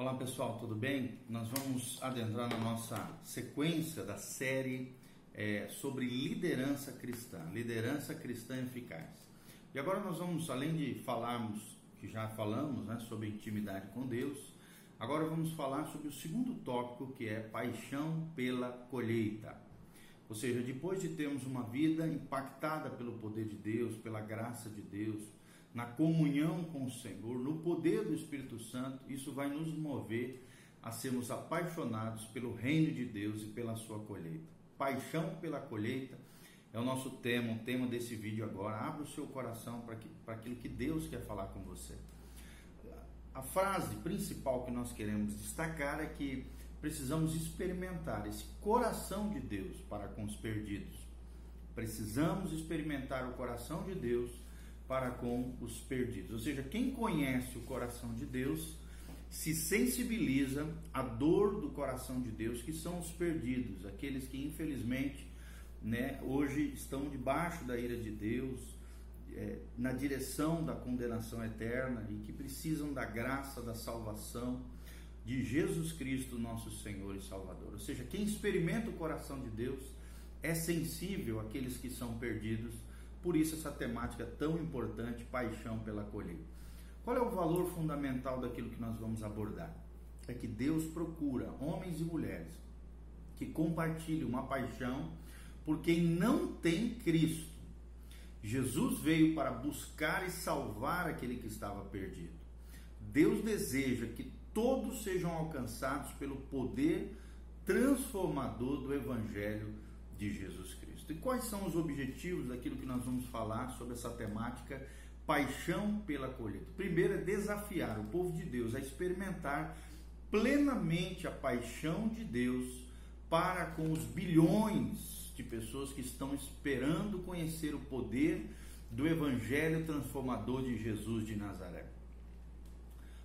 Olá pessoal, tudo bem? Nós vamos adentrar na nossa sequência da série é, sobre liderança cristã, liderança cristã eficaz. E agora nós vamos, além de falarmos, que já falamos, né, sobre intimidade com Deus, agora vamos falar sobre o segundo tópico que é paixão pela colheita. Ou seja, depois de termos uma vida impactada pelo poder de Deus, pela graça de Deus, na comunhão com o Senhor, no poder do Espírito Santo, isso vai nos mover a sermos apaixonados pelo reino de Deus e pela sua colheita. Paixão pela colheita é o nosso tema, o tema desse vídeo agora. Abra o seu coração para, que, para aquilo que Deus quer falar com você. A frase principal que nós queremos destacar é que precisamos experimentar esse coração de Deus para com os perdidos. Precisamos experimentar o coração de Deus para com os perdidos. Ou seja, quem conhece o coração de Deus se sensibiliza à dor do coração de Deus, que são os perdidos, aqueles que infelizmente né, hoje estão debaixo da ira de Deus, é, na direção da condenação eterna e que precisam da graça da salvação de Jesus Cristo, nosso Senhor e Salvador. Ou seja, quem experimenta o coração de Deus é sensível àqueles que são perdidos por isso essa temática tão importante, paixão pela colheita. Qual é o valor fundamental daquilo que nós vamos abordar? É que Deus procura homens e mulheres que compartilhem uma paixão por quem não tem Cristo. Jesus veio para buscar e salvar aquele que estava perdido. Deus deseja que todos sejam alcançados pelo poder transformador do Evangelho de Jesus Cristo. E quais são os objetivos daquilo que nós vamos falar sobre essa temática paixão pela colheita? Primeiro é desafiar o povo de Deus a experimentar plenamente a paixão de Deus para com os bilhões de pessoas que estão esperando conhecer o poder do evangelho transformador de Jesus de Nazaré.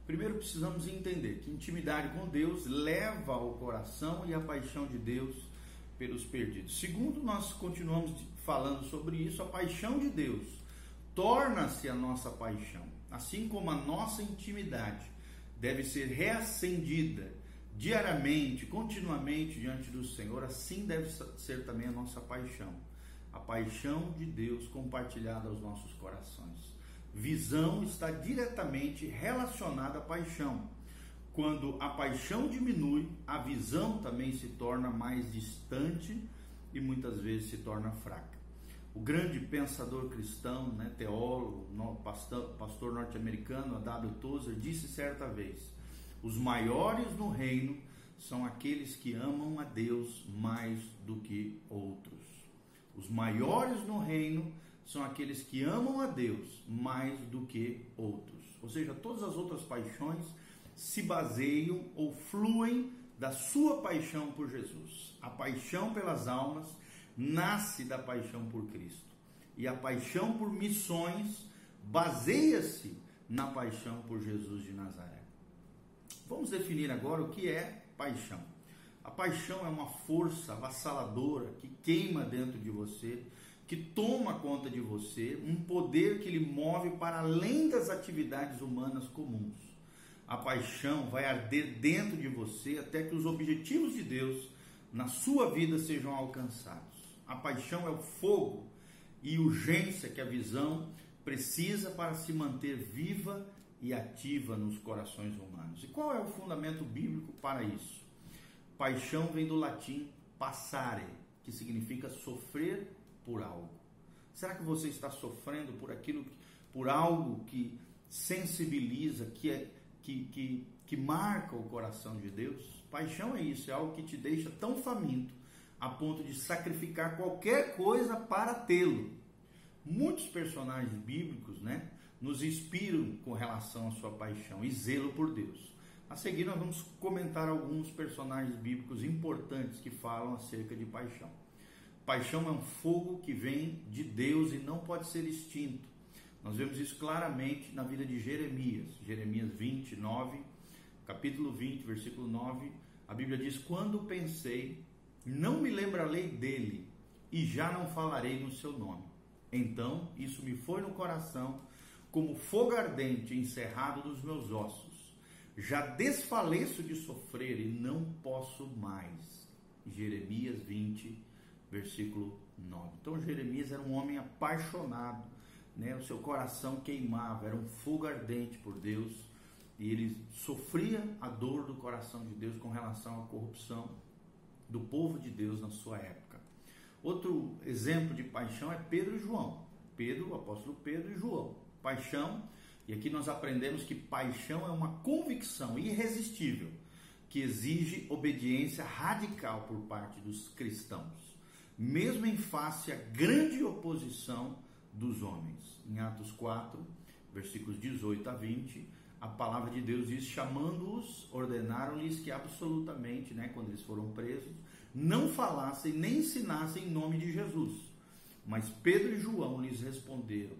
Primeiro precisamos entender que intimidade com Deus leva ao coração e a paixão de Deus pelos perdidos. Segundo, nós continuamos falando sobre isso, a paixão de Deus torna-se a nossa paixão, assim como a nossa intimidade deve ser reacendida diariamente, continuamente diante do Senhor, assim deve ser também a nossa paixão. A paixão de Deus compartilhada aos nossos corações. Visão está diretamente relacionada à paixão. Quando a paixão diminui, a visão também se torna mais distante e muitas vezes se torna fraca. O grande pensador cristão, né, teólogo, pastor, norte-americano, A.W. Tozer, disse certa vez: os maiores no reino são aqueles que amam a Deus mais do que outros. Os maiores no reino são aqueles que amam a Deus mais do que outros. Ou seja, todas as outras paixões se baseiam ou fluem da sua paixão por Jesus. A paixão pelas almas nasce da paixão por Cristo. E a paixão por missões baseia-se na paixão por Jesus de Nazaré. Vamos definir agora o que é paixão. A paixão é uma força avassaladora que queima dentro de você, que toma conta de você, um poder que lhe move para além das atividades humanas comuns a paixão vai arder dentro de você até que os objetivos de Deus na sua vida sejam alcançados. A paixão é o fogo e urgência que a visão precisa para se manter viva e ativa nos corações humanos. E qual é o fundamento bíblico para isso? Paixão vem do latim passare, que significa sofrer por algo. Será que você está sofrendo por aquilo, por algo que sensibiliza, que é que, que, que marca o coração de Deus. Paixão é isso, é algo que te deixa tão faminto a ponto de sacrificar qualquer coisa para tê-lo. Muitos personagens bíblicos, né, nos inspiram com relação à sua paixão e zelo por Deus. A seguir, nós vamos comentar alguns personagens bíblicos importantes que falam acerca de paixão. Paixão é um fogo que vem de Deus e não pode ser extinto. Nós vemos isso claramente na vida de Jeremias, Jeremias 29, capítulo 20, versículo 9. A Bíblia diz: Quando pensei, não me lembrarei dele, e já não falarei no seu nome. Então isso me foi no coração, como fogo ardente encerrado dos meus ossos. Já desfaleço de sofrer e não posso mais. Jeremias 20, versículo 9. Então Jeremias era um homem apaixonado, né? O seu coração queimava, era um fogo ardente por Deus, e ele sofria a dor do coração de Deus com relação à corrupção do povo de Deus na sua época. Outro exemplo de paixão é Pedro e João. Pedro, o apóstolo Pedro e João. Paixão e aqui nós aprendemos que paixão é uma convicção irresistível que exige obediência radical por parte dos cristãos, mesmo em face à grande oposição dos homens. Em Atos 4, versículos 18 a 20, a palavra de Deus diz: chamando-os, ordenaram-lhes que absolutamente, né, quando eles foram presos, não falassem nem ensinassem em nome de Jesus. Mas Pedro e João lhes responderam: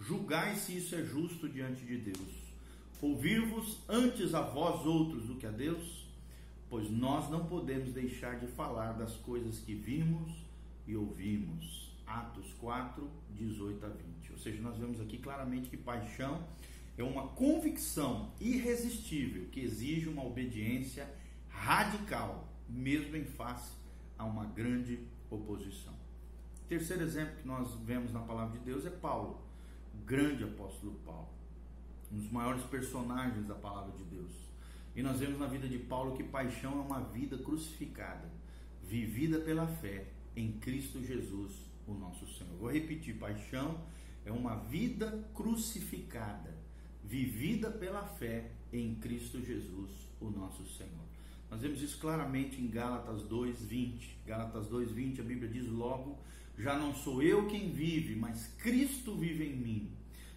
julgai se isso é justo diante de Deus. Ouvir-vos antes a vós outros do que a Deus, pois nós não podemos deixar de falar das coisas que vimos e ouvimos. Atos 4, 18 a 20. Ou seja, nós vemos aqui claramente que paixão é uma convicção irresistível que exige uma obediência radical, mesmo em face a uma grande oposição. Terceiro exemplo que nós vemos na palavra de Deus é Paulo grande apóstolo Paulo, um dos maiores personagens da palavra de Deus. E nós vemos na vida de Paulo que paixão é uma vida crucificada, vivida pela fé em Cristo Jesus, o nosso Senhor. Vou repetir: paixão é uma vida crucificada, vivida pela fé em Cristo Jesus, o nosso Senhor. Nós vemos isso claramente em Gálatas 2:20. Gálatas 2:20, a Bíblia diz logo: já não sou eu quem vive, mas Cristo vive em mim.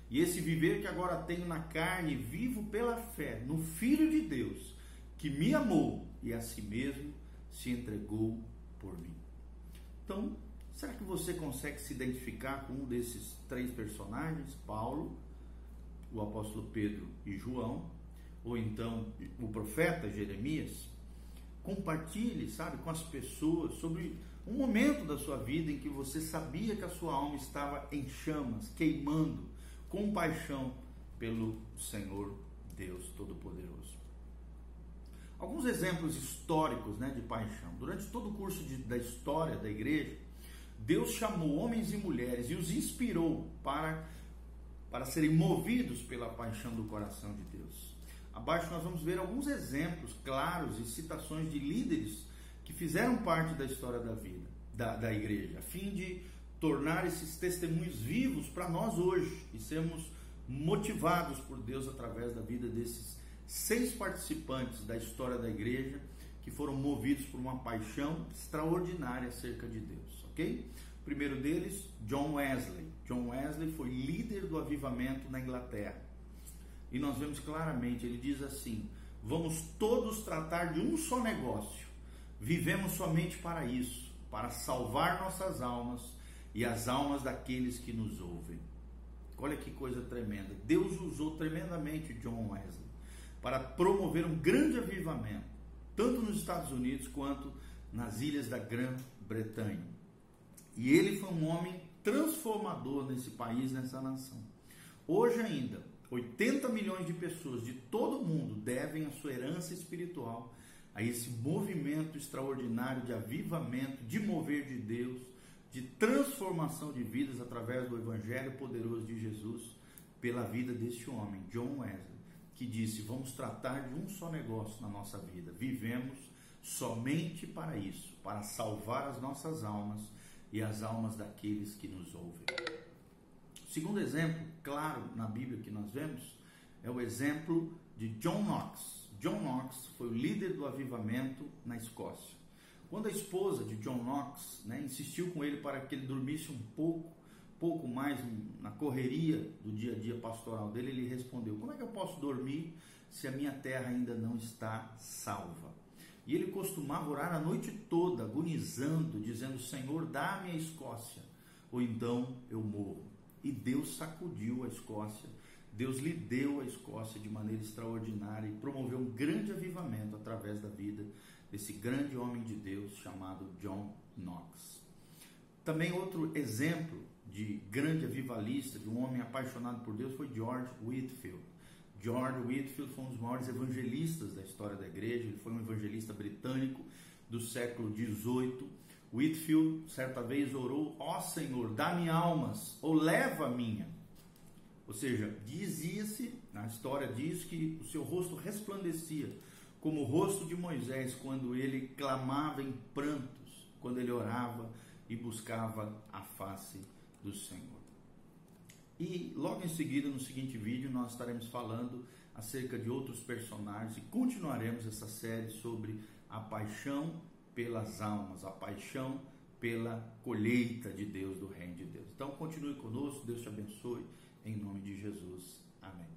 E esse viver que agora tenho na carne, vivo pela fé no Filho de Deus, que me amou e a si mesmo se entregou por mim. Então, será que você consegue se identificar com um desses três personagens? Paulo, o apóstolo Pedro e João, ou então o profeta Jeremias? Compartilhe, sabe, com as pessoas sobre um momento da sua vida em que você sabia que a sua alma estava em chamas, queimando, com paixão pelo Senhor Deus Todo-Poderoso. Alguns exemplos históricos né, de paixão. Durante todo o curso de, da história da igreja, Deus chamou homens e mulheres e os inspirou para, para serem movidos pela paixão do coração de Deus. Abaixo nós vamos ver alguns exemplos claros e citações de líderes que fizeram parte da história da vida, da, da igreja, a fim de tornar esses testemunhos vivos para nós hoje e sermos motivados por Deus através da vida desses seis participantes da história da igreja que foram movidos por uma paixão extraordinária acerca de Deus, ok? O primeiro deles, John Wesley. John Wesley foi líder do avivamento na Inglaterra. E nós vemos claramente, ele diz assim: vamos todos tratar de um só negócio Vivemos somente para isso, para salvar nossas almas e as almas daqueles que nos ouvem. Olha que coisa tremenda. Deus usou tremendamente John Wesley para promover um grande avivamento, tanto nos Estados Unidos quanto nas ilhas da Grã-Bretanha. E ele foi um homem transformador nesse país, nessa nação. Hoje ainda, 80 milhões de pessoas de todo o mundo devem a sua herança espiritual a esse movimento extraordinário de avivamento, de mover de Deus, de transformação de vidas através do Evangelho poderoso de Jesus, pela vida deste homem, John Wesley, que disse: Vamos tratar de um só negócio na nossa vida. Vivemos somente para isso, para salvar as nossas almas e as almas daqueles que nos ouvem. Segundo exemplo, claro, na Bíblia que nós vemos, é o exemplo de John Knox. John Knox foi o líder do avivamento na Escócia. Quando a esposa de John Knox né, insistiu com ele para que ele dormisse um pouco, pouco mais na correria do dia a dia pastoral dele, ele respondeu: Como é que eu posso dormir se a minha terra ainda não está salva? E ele costumava orar a noite toda, agonizando, dizendo: Senhor, dá-me a Escócia, ou então eu morro. E Deus sacudiu a Escócia Deus lhe deu a Escócia de maneira extraordinária e promoveu um grande avivamento através da vida desse grande homem de Deus chamado John Knox. Também outro exemplo de grande avivalista, de um homem apaixonado por Deus, foi George Whitfield. George Whitfield foi um dos maiores evangelistas da história da igreja, ele foi um evangelista britânico do século XVIII. Whitfield certa vez orou: Ó oh, Senhor, dá-me almas, ou leva a minha. Ou seja, dizia-se, na história diz que o seu rosto resplandecia como o rosto de Moisés quando ele clamava em prantos, quando ele orava e buscava a face do Senhor. E logo em seguida, no seguinte vídeo, nós estaremos falando acerca de outros personagens e continuaremos essa série sobre a paixão pelas almas, a paixão pela colheita de Deus, do reino de Deus. Então continue conosco, Deus te abençoe, em nome de Jesus. Amém.